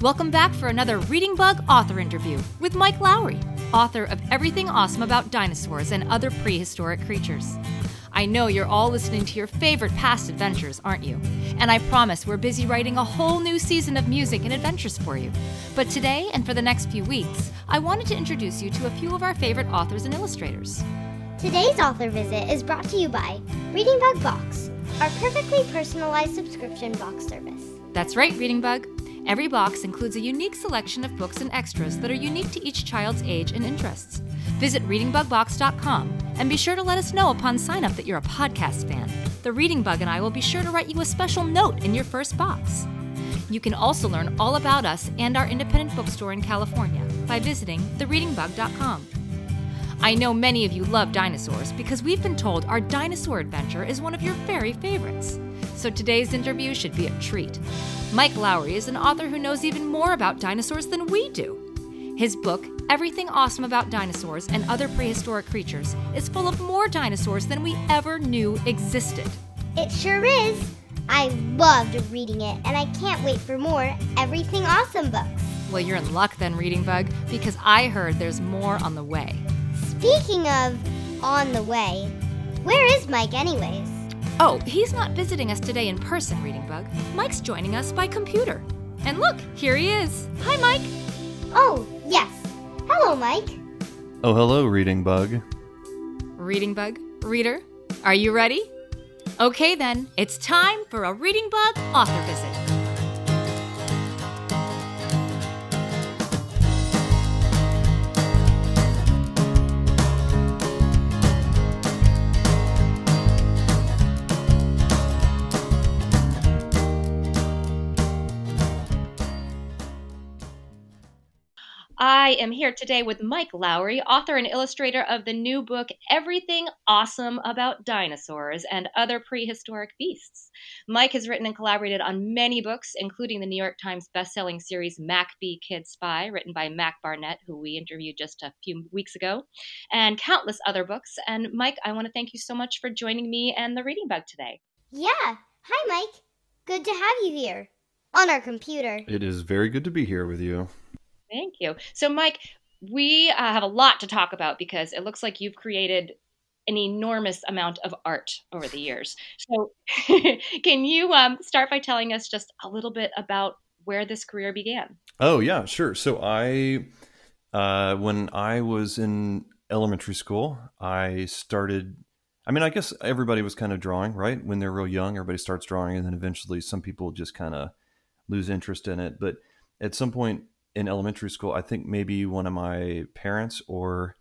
Welcome back for another Reading Bug author interview with Mike Lowery, author of Everything Awesome About Dinosaurs and Other Prehistoric Creatures. I know you're all listening to your favorite past adventures, aren't you? And I promise we're busy writing a whole new season of music and adventures for you. But today and for the next few weeks, I wanted to introduce you to a few of our favorite authors and illustrators. Today's author visit is brought to you by Reading Bug Box, our perfectly personalized subscription box service. That's right, Reading Bug. Every box includes a unique selection of books and extras that are unique to each child's age and interests. Visit readingbugbox.com and be sure to let us know upon sign up that you're a podcast fan. The Reading Bug and I will be sure to write you a special note in your first box. You can also learn all about us and our independent bookstore in California by visiting thereadingbug.com. I know many of you love dinosaurs because we've been told our dinosaur adventure is one of your very favorites. So today's interview should be a treat. Mike Lowery is an author who knows even more about dinosaurs than we do. His book, Everything Awesome About Dinosaurs and Other Prehistoric Creatures, is full of more dinosaurs than we ever knew existed. It sure is. I loved reading it, and I can't wait for more Everything Awesome books. Well, you're in luck then, Reading Bug, because I heard there's more on the way. Speaking of on the way, where is Mike, anyways? Oh, he's not visiting us today in person, Reading Bug. Mike's joining us by computer. And look, here he is. Hi, Mike. Oh, yes. Hello, Mike. Oh, hello, Reading Bug. Reading Bug, reader, are you ready? Okay, then, it's time for a Reading Bug author visit. I am here today with Mike Lowery, author and illustrator of the new book, Everything Awesome About Dinosaurs and Other Prehistoric Beasts. Mike has written and collaborated on many books, including the New York Times bestselling series Mac B Kid Spy, written by Mac Barnett, who we interviewed just a few weeks ago, and countless other books. And Mike, I want to thank you so much for joining me and the Reading Bug today. Yeah. Hi, Mike. Good to have you here. On our computer. It is very good to be here with you. Thank you. So, Mike, we uh, have a lot to talk about because it looks like you've created an enormous amount of art over the years. So, can you um, start by telling us just a little bit about where this career began? Oh, yeah, sure. So, I, uh, when I was in elementary school, I started. I mean, I guess everybody was kind of drawing, right? When they're real young, everybody starts drawing, and then eventually some people just kind of lose interest in it. But at some point, in elementary school, I think maybe one of my parents or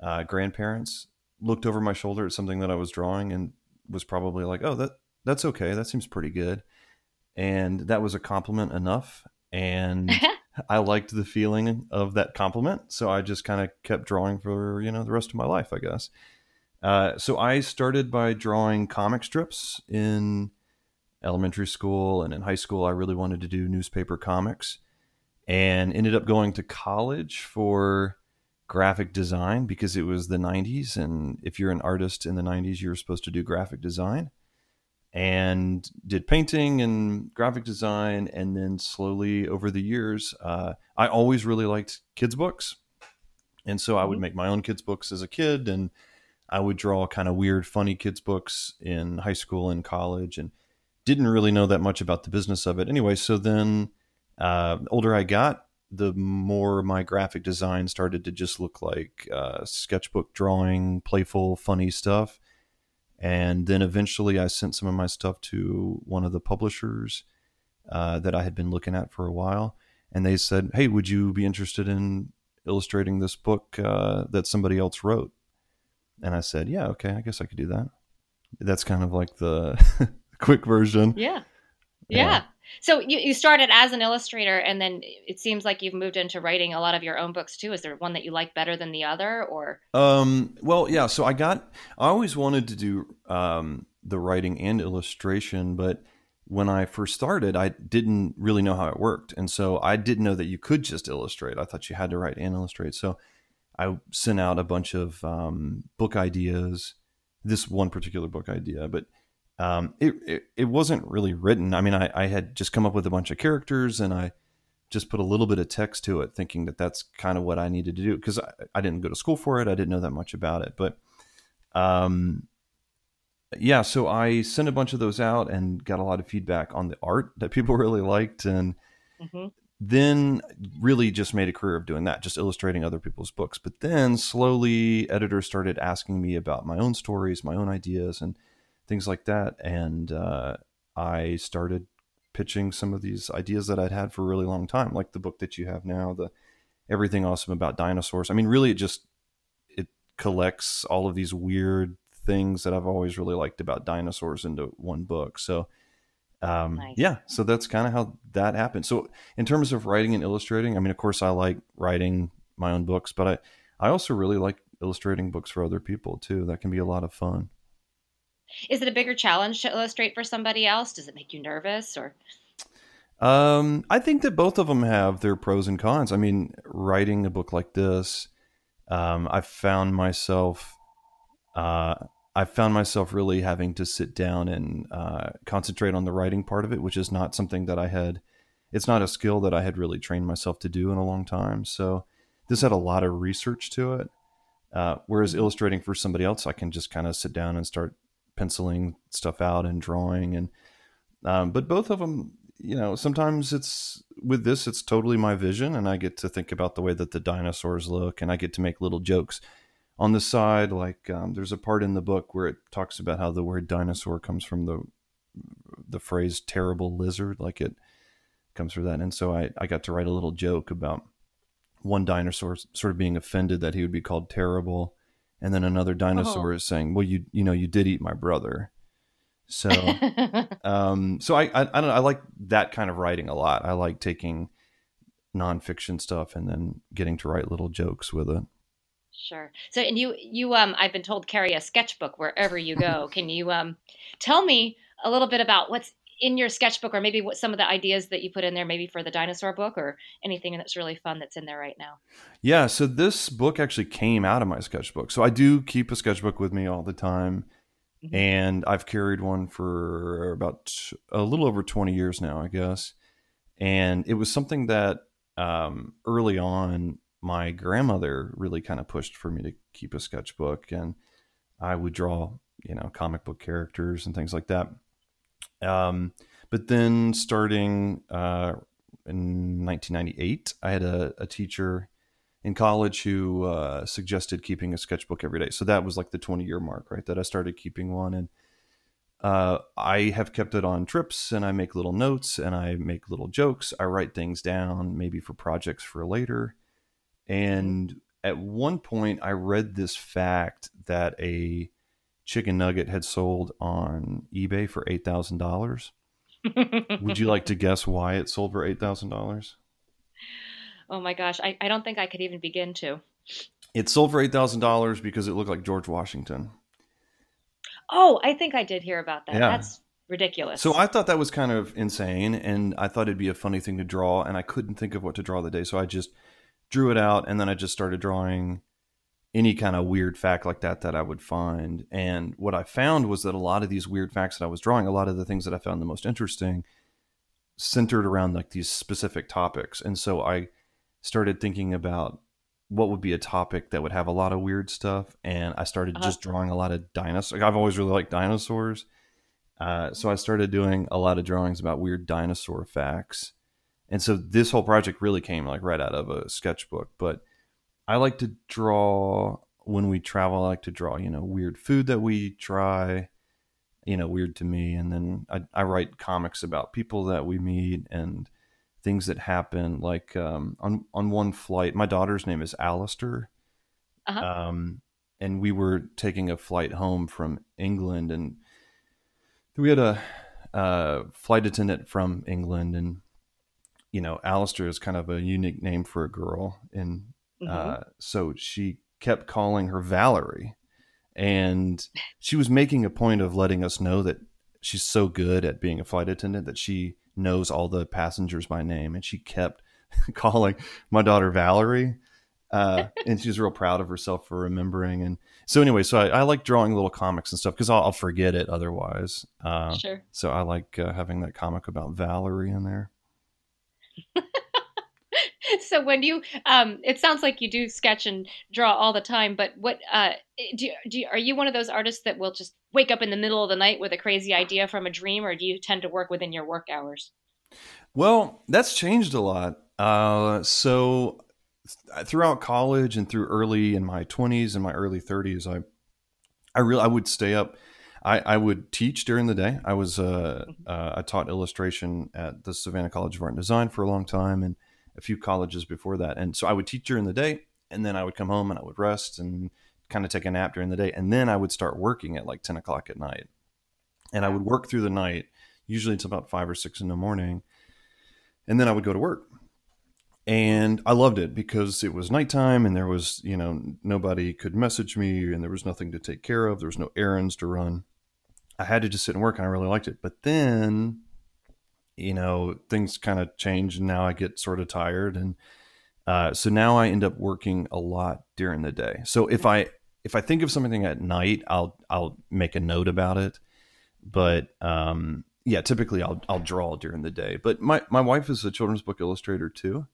uh, grandparents looked over my shoulder at something that I was drawing and was probably like, "Oh, that that's okay. That seems pretty good." And that was a compliment enough, and I liked the feeling of that compliment, so I just kind of kept drawing for you know the rest of my life, I guess. Uh, so I started by drawing comic strips in elementary school and in high school. I really wanted to do newspaper comics and ended up going to college for graphic design because it was the 90s and if you're an artist in the 90s you were supposed to do graphic design and did painting and graphic design. And then slowly over the years, uh, I always really liked kids' books. And so I would make my own kids' books as a kid, and I would draw kind of weird, funny kids' books in high school and college, and didn't really know that much about the business of it. Anyway, so then uh, older I got, the more my graphic design started to just look like uh, sketchbook drawing, playful, funny stuff. And then eventually I sent some of my stuff to one of the publishers uh, that I had been looking at for a while. And they said, Hey, would you be interested in illustrating this book uh, that somebody else wrote? And I said, Yeah, okay, I guess I could do that. That's kind of like the quick version. Yeah. yeah. yeah. So you, you started as an illustrator, and then it seems like you've moved into writing a lot of your own books too. Is there one that you like better than the other, or? Um. Well, yeah. So I got. I always wanted to do um, the writing and illustration, but when I first started, I didn't really know how it worked, and so I didn't know that you could just illustrate. I thought you had to write and illustrate. So I sent out a bunch of um, book ideas. This one particular book idea, but um, it, it, it wasn't really written. I mean, I, I had just come up with a bunch of characters and I just put a little bit of text to it, thinking that that's kind of what I needed to do because I, I didn't go to school for it. I didn't know that much about it, but um, yeah. So I sent a bunch of those out and got a lot of feedback on the art that people really liked, and mm-hmm. then really just made a career of doing that, just illustrating other people's books. But then slowly, editors started asking me about my own stories, my own ideas, and things like that. And uh, I started pitching some of these ideas that I'd had for a really long time, like the book that you have now, the Everything Awesome About Dinosaurs. I mean, really, it just it collects all of these weird things that I've always really liked about dinosaurs into one book. So. Um, nice. yeah, so that's kind of how that happened. So in terms of writing and illustrating, I mean, of course I like writing my own books, but I, I also really like illustrating books for other people too. That can be a lot of fun. Is it a bigger challenge to illustrate for somebody else? Does it make you nervous or? Um, I think that both of them have their pros and cons. I mean, writing a book like this, um, I found myself, uh, I found myself really having to sit down and uh, concentrate on the writing part of it, which is not something that I had. It's not a skill that I had really trained myself to do in a long time. So this had a lot of research to it. Uh, whereas mm-hmm. illustrating for somebody else, I can just kind of sit down and start penciling stuff out and drawing and um, but both of them you know sometimes it's with this it's totally my vision and i get to think about the way that the dinosaurs look and i get to make little jokes. On the side like um, there's a part in the book where it talks about how the word dinosaur comes from the the phrase terrible lizard like it comes from that. And so i i got to write a little joke about one dinosaur sort of being offended that he would be called terrible and then another dinosaur oh. is saying, "Well, you you know you did eat my brother." So, um, so I, I I don't know, I like that kind of writing a lot. I like taking nonfiction stuff and then getting to write little jokes with it. Sure. So, and you you um I've been told carry a sketchbook wherever you go. Can you um tell me a little bit about what's in your sketchbook or maybe what some of the ideas that you put in there maybe for the dinosaur book or anything that's really fun that's in there right now? Yeah so this book actually came out of my sketchbook. So i do keep a sketchbook with me all the time mm-hmm. and i've carried one for about a little over 20 years now i guess. And it was something that um, early on my grandmother really kind of pushed for me to keep a sketchbook and i would draw you know comic book characters and things like that um, but then starting uh, in 1998, I had a, a teacher in college who uh, suggested keeping a sketchbook every day. So that was like the 20 year mark, right? That I started keeping one. And uh, I have kept it on trips and I make little notes and I make little jokes. I write things down, maybe for projects for later. And at one point, I read this fact that a chicken nugget had sold on eBay for eight thousand dollars. Would you like to guess why it sold for eight thousand dollars? Oh my gosh, I, I don't think I could even begin to. It sold for eight thousand dollars because it looked like George Washington. Oh, I think I did hear about that. Yeah. That's ridiculous. So I thought that was kind of insane, and I thought it'd be a funny thing to draw, and I couldn't think of what to draw the day, so I just drew it out, and then I just started drawing any kind of weird fact like that that I would find. And what I found was that a lot of these weird facts that I was drawing, a lot of the things that I found the most interesting, centered around like these specific topics. And so I started thinking about what would be a topic that would have a lot of weird stuff. And I started uh-huh. just drawing a lot of dinosaurs. I've always really liked dinosaurs. Uh, so I started doing a lot of drawings about weird dinosaur facts. And so this whole project really came like right out of a sketchbook. But I like to draw when we travel. I like to draw, you know, weird food that we try, you know, weird to me. And then I, I write comics about people that we meet and things that happen. Like um, on on one flight, my daughter's name is Alistair, uh-huh. um, and we were taking a flight home from England, and we had a, a flight attendant from England, and you know, Alistair is kind of a unique name for a girl, and mm-hmm. uh, so she kept calling her Valerie, and she was making a point of letting us know that she's so good at being a flight attendant that she knows all the passengers by name, and she kept calling my daughter Valerie. Uh, and she's real proud of herself for remembering. And so, anyway, so I, I like drawing little comics and stuff because I'll, I'll, forget it otherwise. Uh, sure. So I like uh, having that comic about Valerie in there. so when you, um, it sounds like you do sketch and draw all the time. But what uh, do, do are you one of those artists that will just wake up in the middle of the night with a crazy idea from a dream, or do you tend to work within your work hours? Well, that's changed a lot. Uh, so throughout college and through early in my 20s and my early 30s, I I really I would stay up. I, I would teach during the day. I was uh, mm-hmm. uh, I taught illustration at the Savannah College of Art and Design for a long time and a few colleges before that. And so I would teach during the day, and then I would come home and I would rest and kind of take a nap during the day, and then I would start working at like ten o'clock at night. And I would work through the night, usually it's about five or six in the morning, and then I would go to work and I loved it because it was nighttime and there was, you know, nobody could message me and there was nothing to take care of. There was no errands to run. I had to just sit and work and I really liked it. But then, you know, things kind of change and now I get sort of tired. And uh, so now I end up working a lot during the day. So if I, if I think of something at night, I'll, I'll make a note about it. But, um, yeah, typically I'll, I'll draw during the day, but my, my wife is a children's book illustrator too.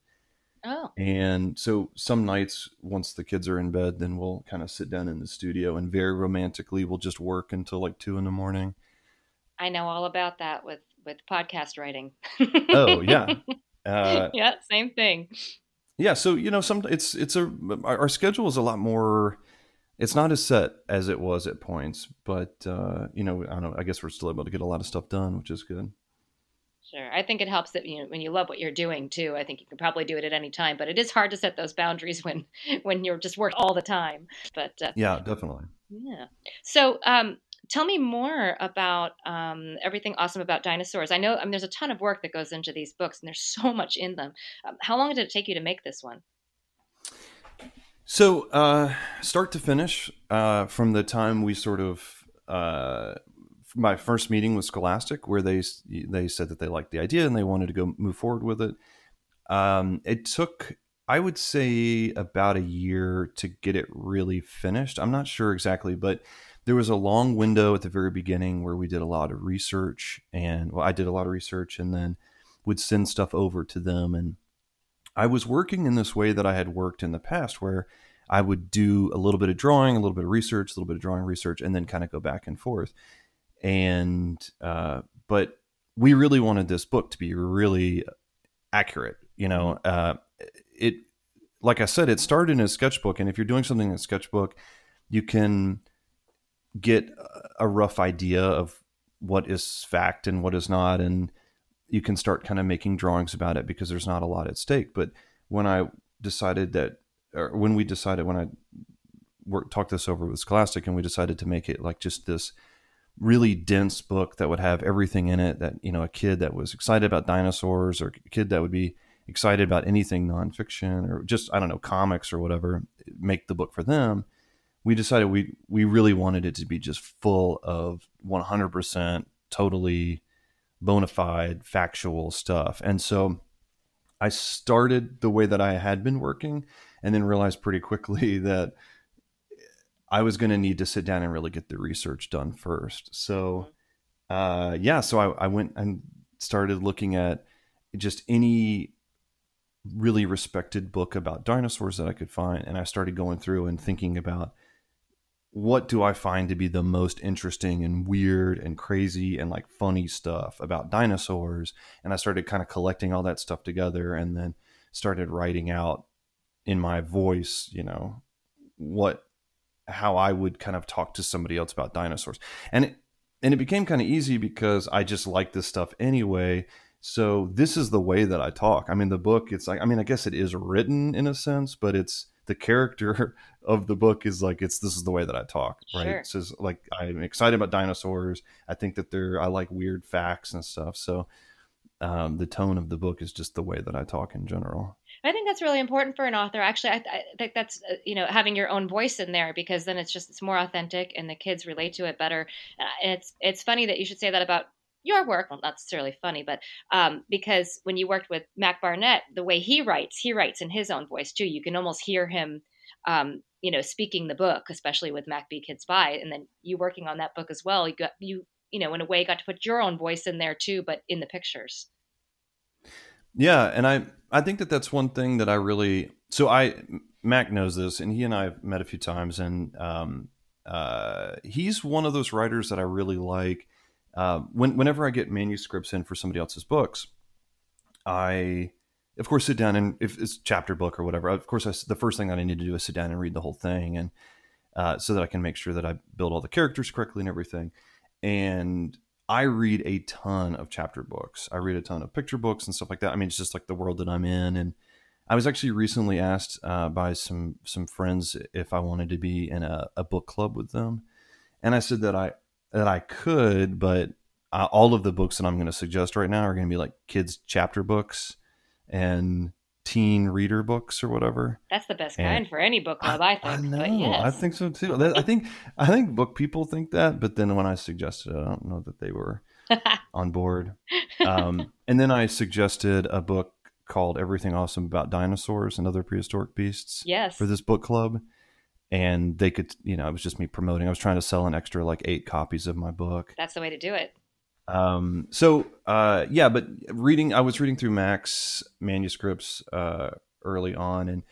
Oh. And so some nights, once the kids are in bed, then we'll kind of sit down in the studio and very romantically we'll just work until like two in the morning. I know all about that with with podcast writing. oh yeah, uh, yeah, same thing. Yeah, so you know, some it's it's a our schedule is a lot more. It's not as set as it was at points, but uh, you know, I don't know. I guess we're still able to get a lot of stuff done, which is good. Sure. I think it helps that you know when you love what you're doing too. I think you can probably do it at any time, but it is hard to set those boundaries when when you're just working all the time. But uh, yeah, definitely. Yeah. So, um, tell me more about um, everything awesome about dinosaurs. I know I mean, there's a ton of work that goes into these books, and there's so much in them. Um, how long did it take you to make this one? So, uh, start to finish, uh, from the time we sort of uh, my first meeting with Scholastic, where they they said that they liked the idea and they wanted to go move forward with it. Um, it took, I would say, about a year to get it really finished. I'm not sure exactly, but there was a long window at the very beginning where we did a lot of research, and well, I did a lot of research, and then would send stuff over to them. And I was working in this way that I had worked in the past, where I would do a little bit of drawing, a little bit of research, a little bit of drawing research, and then kind of go back and forth and uh, but we really wanted this book to be really accurate. You know, mm-hmm. uh, it like I said, it started in a sketchbook, and if you're doing something in a sketchbook, you can get a rough idea of what is fact and what is not, and you can start kind of making drawings about it because there's not a lot at stake. But when I decided that, or when we decided when I worked talked this over with Scholastic, and we decided to make it like just this really dense book that would have everything in it that you know a kid that was excited about dinosaurs or a kid that would be excited about anything nonfiction or just I don't know comics or whatever make the book for them. We decided we we really wanted it to be just full of 100% totally bona fide factual stuff. And so I started the way that I had been working and then realized pretty quickly that I was going to need to sit down and really get the research done first. So, uh, yeah, so I, I went and started looking at just any really respected book about dinosaurs that I could find. And I started going through and thinking about what do I find to be the most interesting and weird and crazy and like funny stuff about dinosaurs. And I started kind of collecting all that stuff together and then started writing out in my voice, you know, what how I would kind of talk to somebody else about dinosaurs. And it, and it became kind of easy because I just like this stuff anyway. So this is the way that I talk. I mean, the book, it's like, I mean, I guess it is written in a sense, but it's the character of the book is like, it's this is the way that I talk, right? Sure. It says like, I'm excited about dinosaurs. I think that they're, I like weird facts and stuff. So um, the tone of the book is just the way that I talk in general. I think that's really important for an author. Actually, I, I think that's uh, you know having your own voice in there because then it's just it's more authentic and the kids relate to it better. Uh, and it's it's funny that you should say that about your work. Well, not necessarily funny, but um, because when you worked with Mac Barnett, the way he writes, he writes in his own voice too. You can almost hear him, um, you know, speaking the book, especially with Mac B Kid Spy, and then you working on that book as well. You got you you know in a way got to put your own voice in there too, but in the pictures. Yeah, and I I think that that's one thing that I really so I Mac knows this, and he and I have met a few times, and um, uh, he's one of those writers that I really like. Uh, when whenever I get manuscripts in for somebody else's books, I of course sit down and if it's chapter book or whatever, of course I, the first thing that I need to do is sit down and read the whole thing, and uh, so that I can make sure that I build all the characters correctly and everything. And I read a ton of chapter books. I read a ton of picture books and stuff like that. I mean, it's just like the world that I'm in. And I was actually recently asked uh, by some some friends if I wanted to be in a, a, book club with them, and I said that I that I could, but uh, all of the books that I'm going to suggest right now are going to be like kids chapter books and teen reader books or whatever. That's the best and kind for any book club, I, I think. I know. Yes. I think so too. I think I think book people think that, but then when I suggested it, I don't know that they were on board. Um, and then I suggested a book called Everything Awesome About Dinosaurs and Other Prehistoric Beasts. Yes. For this book club. And they could, you know, it was just me promoting. I was trying to sell an extra like eight copies of my book. That's the way to do it. Um, so uh, yeah, but reading, I was reading through Mac's manuscripts uh, early on, and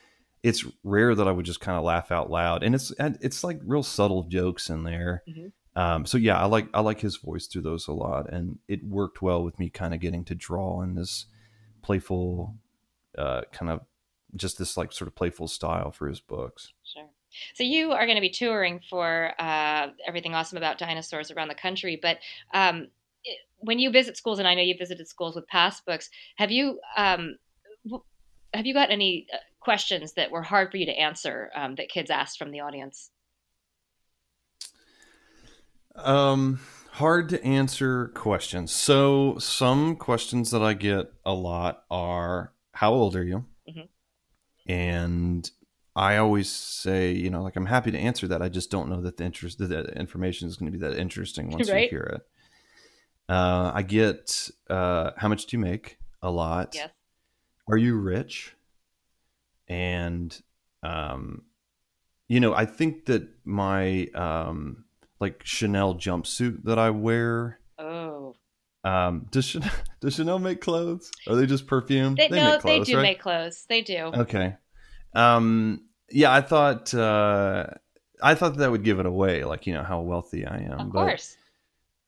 it's rare that I would just kind of laugh out loud, and it's it's like real subtle jokes in there. Mm-hmm. Um, so yeah, I like I like his voice through those a lot, and it worked well with me kind of getting to draw in this playful, uh, kind of just this like sort of playful style for his books. So you are going to be touring for uh, everything awesome about dinosaurs around the country, but um, when you visit schools, and I know you visited schools with past books, have you um, have you got any uh, questions that were hard for you to answer um, that kids asked from the audience? Um, hard to answer questions. So some questions that I get a lot are, "How old are you?" Mm-hmm. And I always say, you know, like I'm happy to answer that. I just don't know that the interest, that the information is going to be that interesting once right? you hear it. Uh, I get uh, how much do you make? A lot. Yes. Are you rich? And um, you know, I think that my um, like Chanel jumpsuit that I wear. Oh. Um, does Chanel, does Chanel make clothes? Are they just perfume? They, they no, they do right? make clothes. They do. Okay. Um, yeah, I thought uh, I thought that would give it away, like you know how wealthy I am. Of course.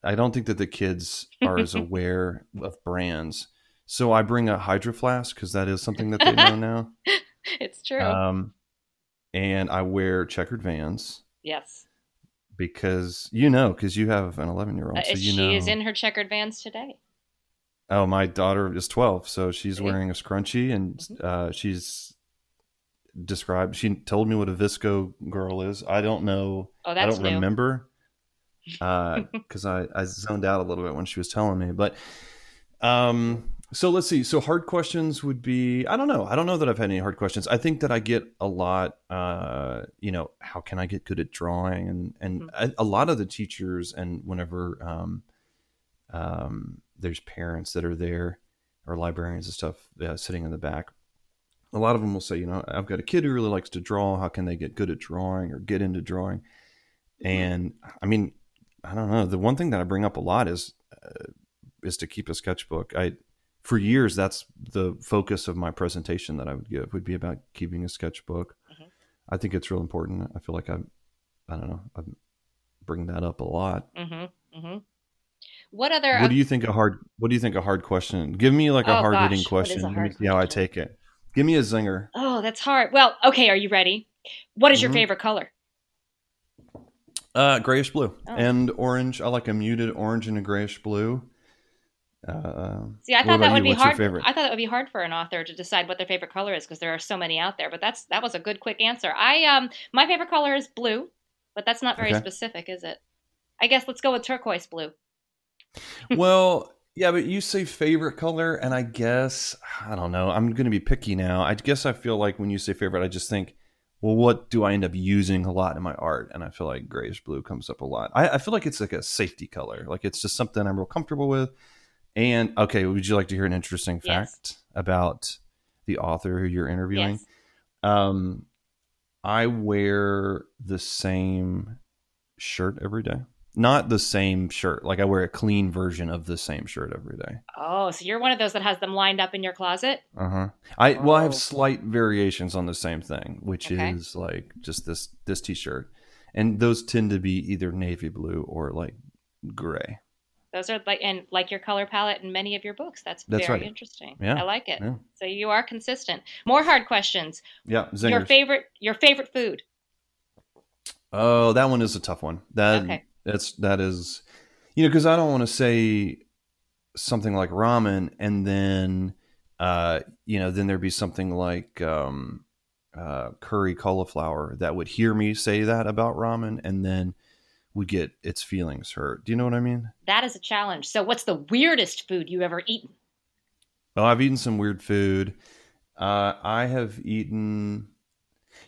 I don't think that the kids are as aware of brands. So I bring a hydro flask because that is something that they know now. it's true. Um, and I wear checkered Vans. Yes. Because you know, because you have an 11 year old, so you she know. is in her checkered Vans today. Oh, my daughter is 12, so she's wearing a scrunchie, and mm-hmm. uh, she's described. She told me what a VSCO girl is. I don't know. Oh, that's I don't new. remember because uh, I, I zoned out a little bit when she was telling me. But um, so let's see. So hard questions would be I don't know. I don't know that I've had any hard questions. I think that I get a lot. Uh, you know, how can I get good at drawing? And and mm-hmm. a, a, lot of the teachers and whenever um, um, there's parents that are there or librarians and stuff uh, sitting in the back. A lot of them will say, you know, I've got a kid who really likes to draw. How can they get good at drawing or get into drawing? And I mean, I don't know. The one thing that I bring up a lot is uh, is to keep a sketchbook. I for years that's the focus of my presentation that I would give would be about keeping a sketchbook. Mhm. I think it's real important. I feel like I I don't know. I bring that up a lot. Mm-hmm. Mm-hmm. What other? What do you think a hard what do you think a hard question? Give me like a Oh, hard hitting gosh. What is a question. Let me see how I take it. Give me a zinger. oh, that's hard. Well, okay. Are you ready? What is your Mhm. favorite color? Uh, grayish blue Oh. and orange. I like a muted orange and a grayish blue. Uh, See, I thought that would you? be What's hard. I thought that would be hard for an author to decide what their favorite color is because there are so many out there. But that's that was a good quick answer. I um my favorite color is blue, but that's not very Okay. specific, is it? I guess let's go with turquoise blue. well, yeah, but you say favorite color, and I guess I don't know. I'm going to be picky now. I guess I feel like when you say favorite, I just think, well, what do I end up using a lot in my art? And I feel like grayish blue comes up a lot. I, I feel like it's like a safety color. Like it's just something I'm real comfortable with. And okay, would you like to hear an interesting Yes. fact about the author who you're interviewing? Yes. Um, I wear the same shirt every day. Not the same shirt. Like I wear a clean version of the same shirt every day. Oh, so you're one of those that has them lined up in your closet? Uh huh. I well, I Oh. have slight variations on the same thing, which Okay. is like just this this t-shirt, and those tend to be either navy blue or like gray. Those are like and like your color palette in many of your books. That's, That's very right. interesting. Yeah, I like it. yeah. So you are consistent. More hard questions. Yeah, zingers. Your favorite your favorite food. Oh, that one is a tough one. That Okay. That's that is, you know, because I don't want to say something like ramen and then, uh, you know, then there'd be something like um, uh, curry cauliflower that would hear me say that about ramen and then would get its feelings hurt. Do you know what I mean? That is a challenge. So what's the weirdest food you've ever eaten? Oh, I've eaten some weird food. Uh, I have eaten.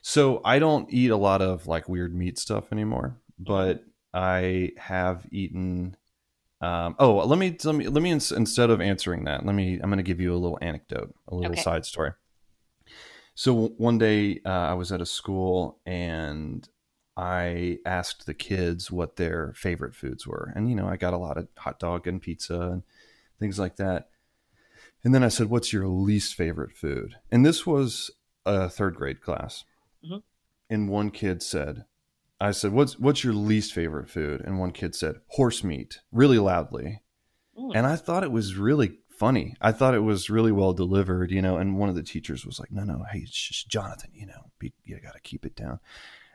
So I don't eat a lot of like weird meat stuff anymore, but I have eaten. Um, oh, let me let me let me ins- instead of answering that, let me. I'm going to give you a little anecdote, a little Okay. side story. So one day uh, I was at a school and I asked the kids what their favorite foods were, and you know I got a lot of hot dog and pizza and things like that. And then I said, What's your least favorite food? And this was a third grade class. Mhm. And one kid said, I said, What's what's your least favorite food? And one kid said, Horse meat, really loudly. Mm. And I thought it was really funny. I thought it was really well delivered, you know. And one of the teachers was like, No, no, hey, sh- Jonathan, you know, be, you got to keep it down.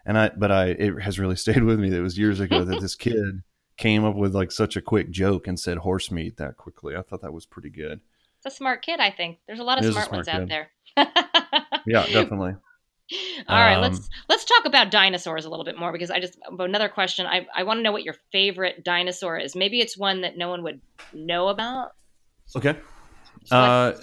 And I, but I, it has really stayed with me. That it was years ago that this kid came up with like such a quick joke and said horse meat that quickly. I thought that was pretty good. It's a smart kid, I think. There's a lot of a smart, ones smart out there. Yeah, definitely. All right, Um, let's let's talk about dinosaurs a little bit more because I just another question. I I want to know what your favorite dinosaur is. Maybe it's one that no one would know about. Okay. So Uh,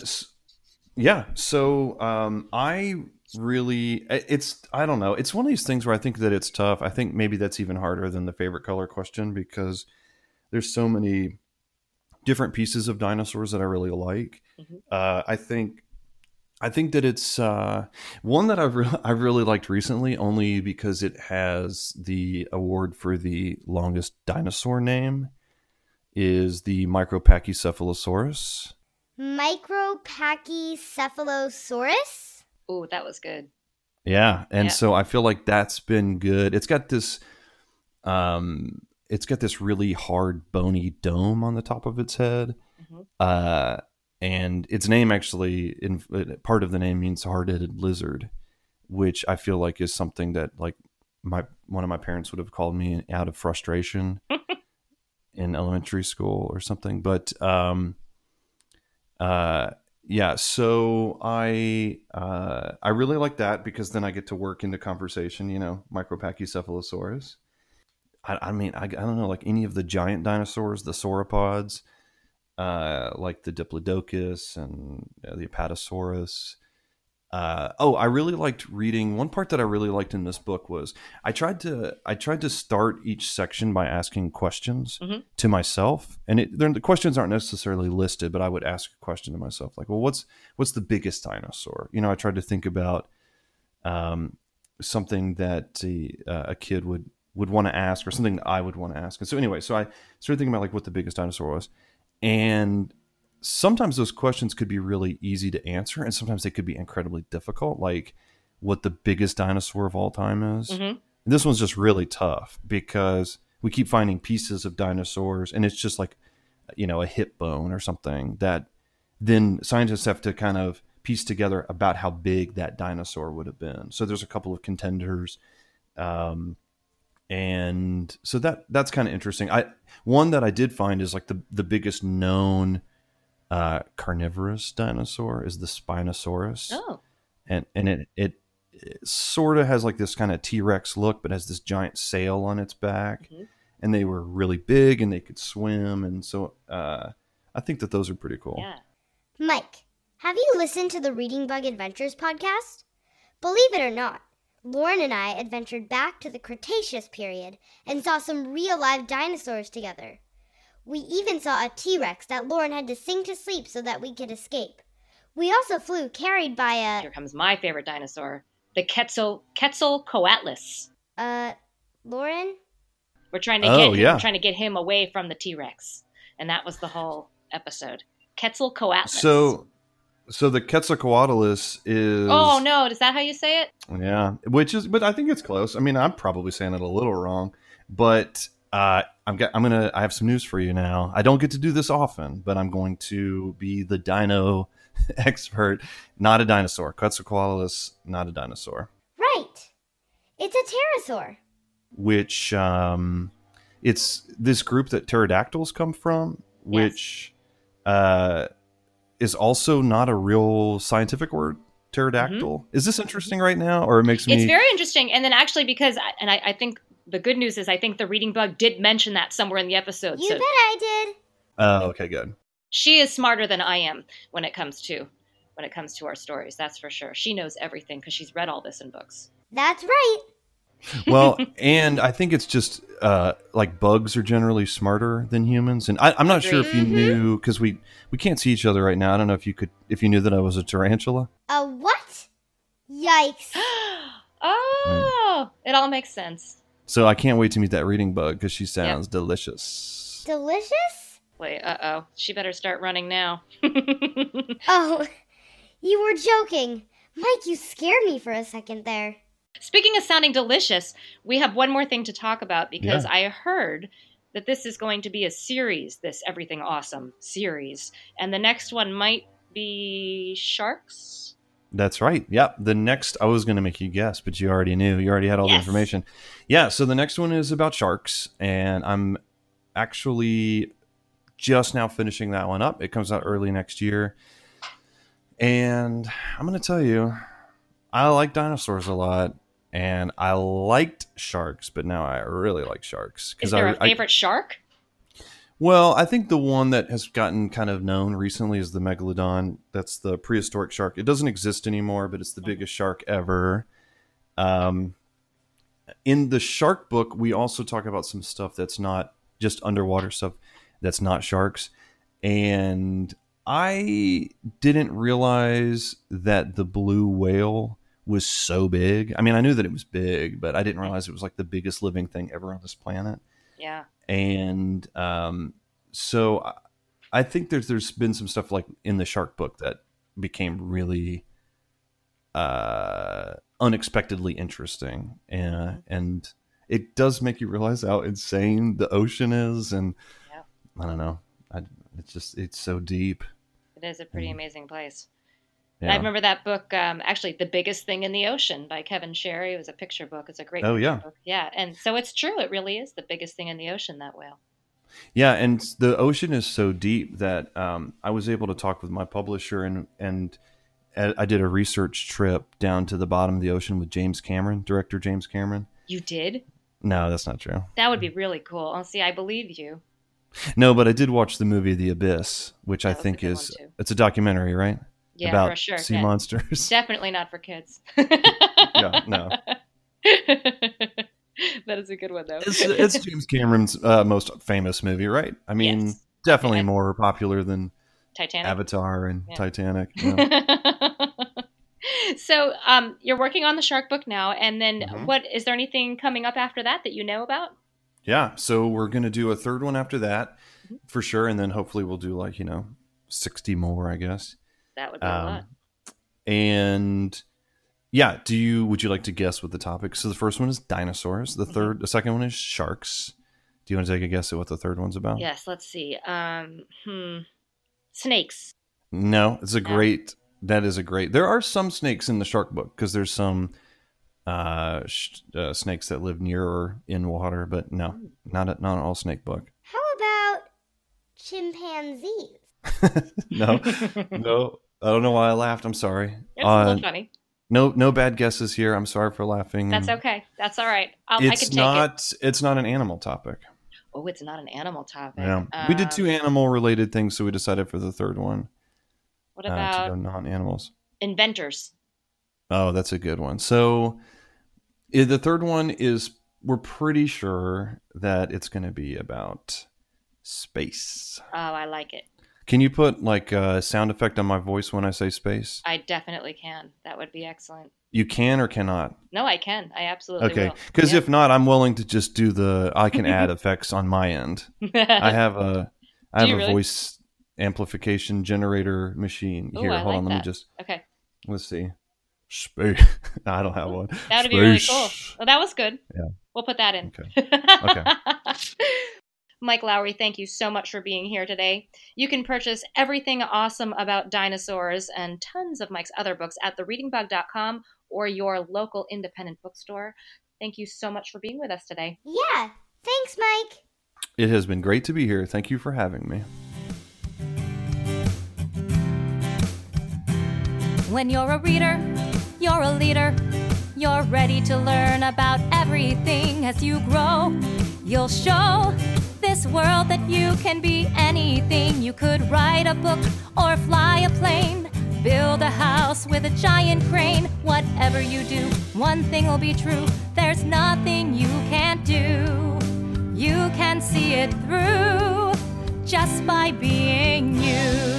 yeah. So um, I really, it's I don't know. It's one of these things where I think that it's tough. I think maybe that's even harder than the favorite color question because there's so many different pieces of dinosaurs that I really like. Mhm. Uh, I think. I think that it's uh, one that I've re- I've really liked recently, only because it has the award for the longest dinosaur name, is the Micropachycephalosaurus. Micropachycephalosaurus? Oh, that was good. Yeah, and Yeah. so I feel like that's been good. It's got this, um, it's got this really hard, bony dome on the top of its head, Mhm. uh, and its name actually, in part of the name means hard-headed lizard, which I feel like is something that like my one of my parents would have called me out of frustration in elementary school or something. But um, uh, yeah, so I uh, I really like that because then I get to work into conversation. You know, Micropachycephalosaurus. I, I mean, I, I don't know, like any of the giant dinosaurs, the sauropods, uh, like the Diplodocus and uh, the Apatosaurus. Uh, oh, I really liked reading. One part that I really liked in this book was I tried to I tried to start each section by asking questions Mhm. to myself, and it, the questions aren't necessarily listed, but I would ask a question to myself, like, "Well, what's what's the biggest dinosaur?" You know, I tried to think about um, something that a, uh, a kid would would want to ask or something that I would want to ask. And so anyway, so I started thinking about like what the biggest dinosaur was. And sometimes those questions could be really easy to answer and sometimes they could be incredibly difficult, like what the biggest dinosaur of all time is. Mhm. This one's just really tough because we keep finding pieces of dinosaurs and it's just like you know, a hip bone or something that then scientists have to kind of piece together about how big that dinosaur would have been. So there's a couple of contenders. Um, and so that that's kind of interesting. I one that I did find is like the the biggest known uh, carnivorous dinosaur is the Spinosaurus, Oh, and and it it, it sort of has like this kind of T Rex look, but has this giant sail on its back, Mhm. and they were really big and they could swim, and so uh, I think that those are pretty cool. yeah. Mike, have you listened to the Reading Bug Adventures podcast? Believe it or not, Lauren and I adventured back to the Cretaceous period and saw some real live dinosaurs together. We even saw a T Rex that Lauren had to sing to sleep so that we could escape. We also flew carried by a. Here comes my favorite dinosaur, the Quetzal Quetzalcoatlus. uh, Lauren? We're trying to Oh, get him, yeah. we're trying to get him away from the T Rex, and that was the whole episode. Quetzalcoatlus. So, so the Quetzalcoatlus is oh no, is that how you say it? Yeah, which is, but I think it's close. I mean, I'm probably saying it a little wrong, but uh, I'm get, I'm gonna. I have some news for you now. I don't get to do this often, but I'm going to be the dino expert. Not a dinosaur. Quetzalcoatlus, not a dinosaur. Right. It's a pterosaur. Which um, it's this group that pterodactyls come from, which uh, is also not a real scientific word. Pterodactyl. Mm-hmm. Is this interesting right now, or it makes me? It's very interesting. And then actually, because I- and I, I think the good news is I think the reading bug did mention that somewhere in the episode. You so bet I did. Oh, okay, good. she is smarter than I am when it comes to when it comes to our stories. That's for sure. She knows everything because she's read all this in books. That's right. Well, and I think it's just uh, like bugs are generally smarter than humans, and I, I'm not sure if you Agreed. knew because we we can't see each other right now. I don't know if you could if you knew that I was a tarantula. A what? Yikes. oh, it all makes sense. So I can't wait to meet that reading bug because she sounds delicious. Delicious? Wait, uh oh. She better start running now. Oh, you were joking. Mike, you scared me for a second there. Speaking of sounding delicious, we have one more thing to talk about because Yeah. I heard that this is going to be a series, this Everything Awesome series. And the next one might be sharks. That's right. Yep. The next, I was going to make you guess, but you already knew. You already had all the information. Yeah. So the next one is about sharks, and I'm actually just now finishing that one up. It comes out early next year. And I'm going to tell you, I like dinosaurs a lot, and I liked sharks, but now I really like sharks. Is there I, a favorite shark? well, I think the one that has gotten kind of known recently is the megalodon. That's the prehistoric shark. It doesn't exist anymore, but it's the biggest shark ever. Um, in the shark book, we also talk about some stuff that's not just underwater stuff that's not sharks. And I didn't realize that the blue whale was so big. I mean, I knew that it was big, but I didn't realize it was like the biggest living thing ever on this planet Yeah. and um, so I- I think there's there's been some stuff like in the shark book that became really uh, unexpectedly interesting, and and it does make you realize how insane the ocean is, and Yeah. I don't know, I, it's just it's so deep. It is a pretty Mm. amazing place. Yeah. I remember that book, um, actually, The Biggest Thing in the Ocean by Kevin Sherry. It was a picture book. It's a great Oh, yeah. book. Yeah. And so it's true. It really is the biggest thing in the ocean, that whale. Yeah, and the ocean is so deep that um, I was able to talk with my publisher, and and I I did a research trip down to the bottom of the ocean with James Cameron, director James Cameron. You did? No, that's not true. That would be really cool. Oh, see, I believe you. No, but I did watch the movie The Abyss, which I That a think is it's a documentary, right? Yeah, About for sure. sea Yeah. monsters. Definitely not for kids. yeah, no. that is a good one, though. It's, it's James Cameron's uh, most famous movie, right? I mean, Yes. definitely Okay. more popular than Titanic. Avatar and Yeah. Titanic. yeah. so um, you're working on the shark book now, and then Mhm. what is there anything coming up after that that you know about? Yeah, so we're gonna do a third one after that Mm-hmm. for sure, and then hopefully we'll do like you know sixty more, I guess. That would be a lot. Um, and yeah, do you would you like to guess what the topic? So the first one is dinosaurs. Mm-hmm. The third, the second one is sharks. Do you want to take a guess at what the third one's about? Yes, let's see. Um, hmm. Snakes. No, it's a No. great. That is a great. There are some snakes in the shark book because there's some uh, sh- uh, snakes that live near or in water, but no, Hmm. not a, not all snake book. How about chimpanzees? no, no. I don't know why I laughed. I'm sorry. It's a Uh, little funny. no, no bad guesses here. I'm sorry for laughing. That's okay. That's all right. I'll, I can It's take it. not. It's not an animal topic. Oh, it's not an animal topic. Yeah, we did Um, two animal related things, so we decided for the third one What uh, about go non-animals. inventors? Oh, that's a good one. So the third one is we're pretty sure that it's going to be about space. Oh, I like it. Can you put like a sound effect on my voice when I say space? I definitely can. That would be excellent. You can or cannot. No, I can. I absolutely can. Okay, because Yeah. if not, I'm willing to just do the. I can add effects on my end. I have a. I have a really? voice amplification generator machine Ooh, here. I Hold on, like let me just. okay, Let's see. Space. no, I don't have one. that would be really cool. Well, that was good. Yeah. We'll put that in. Okay. Okay. Mike Lowery, thank you so much for being here today. You can purchase everything awesome about dinosaurs and tons of Mike's other books at thereadingbug.com or your local independent bookstore. Thank you so much for being with us today. Yeah. Thanks, Mike. It has been great to be here. Thank you for having me. When you're a reader, you're a leader. You're ready to learn about everything as you grow. You'll show this world that you can be anything. You could write a book or fly a plane, build a house with a giant crane. Whatever you do, one thing will be true there's nothing you can't do. You can see it through just by being you.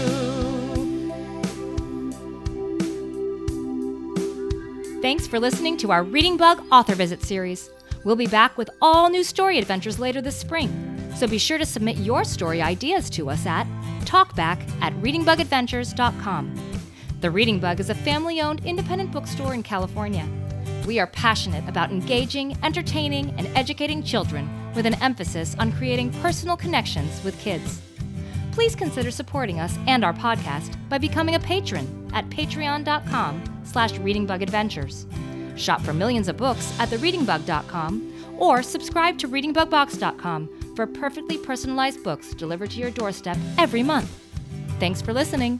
Thanks for listening to our Reading Bug Author Visit series. We'll be back with all new story adventures later this spring, so be sure to submit your story ideas to us at talkback at readingbugadventures.com. The Reading Bug is a family owned independent bookstore in California. We are passionate about engaging, entertaining, and educating children with an emphasis on creating personal connections with kids. Please consider supporting us and our podcast by becoming a patron at patreon.com slash readingbugadventures. Shop for millions of books at thereadingbug.com or subscribe to readingbugbox.com for perfectly personalized books delivered to your doorstep every month. Thanks for listening.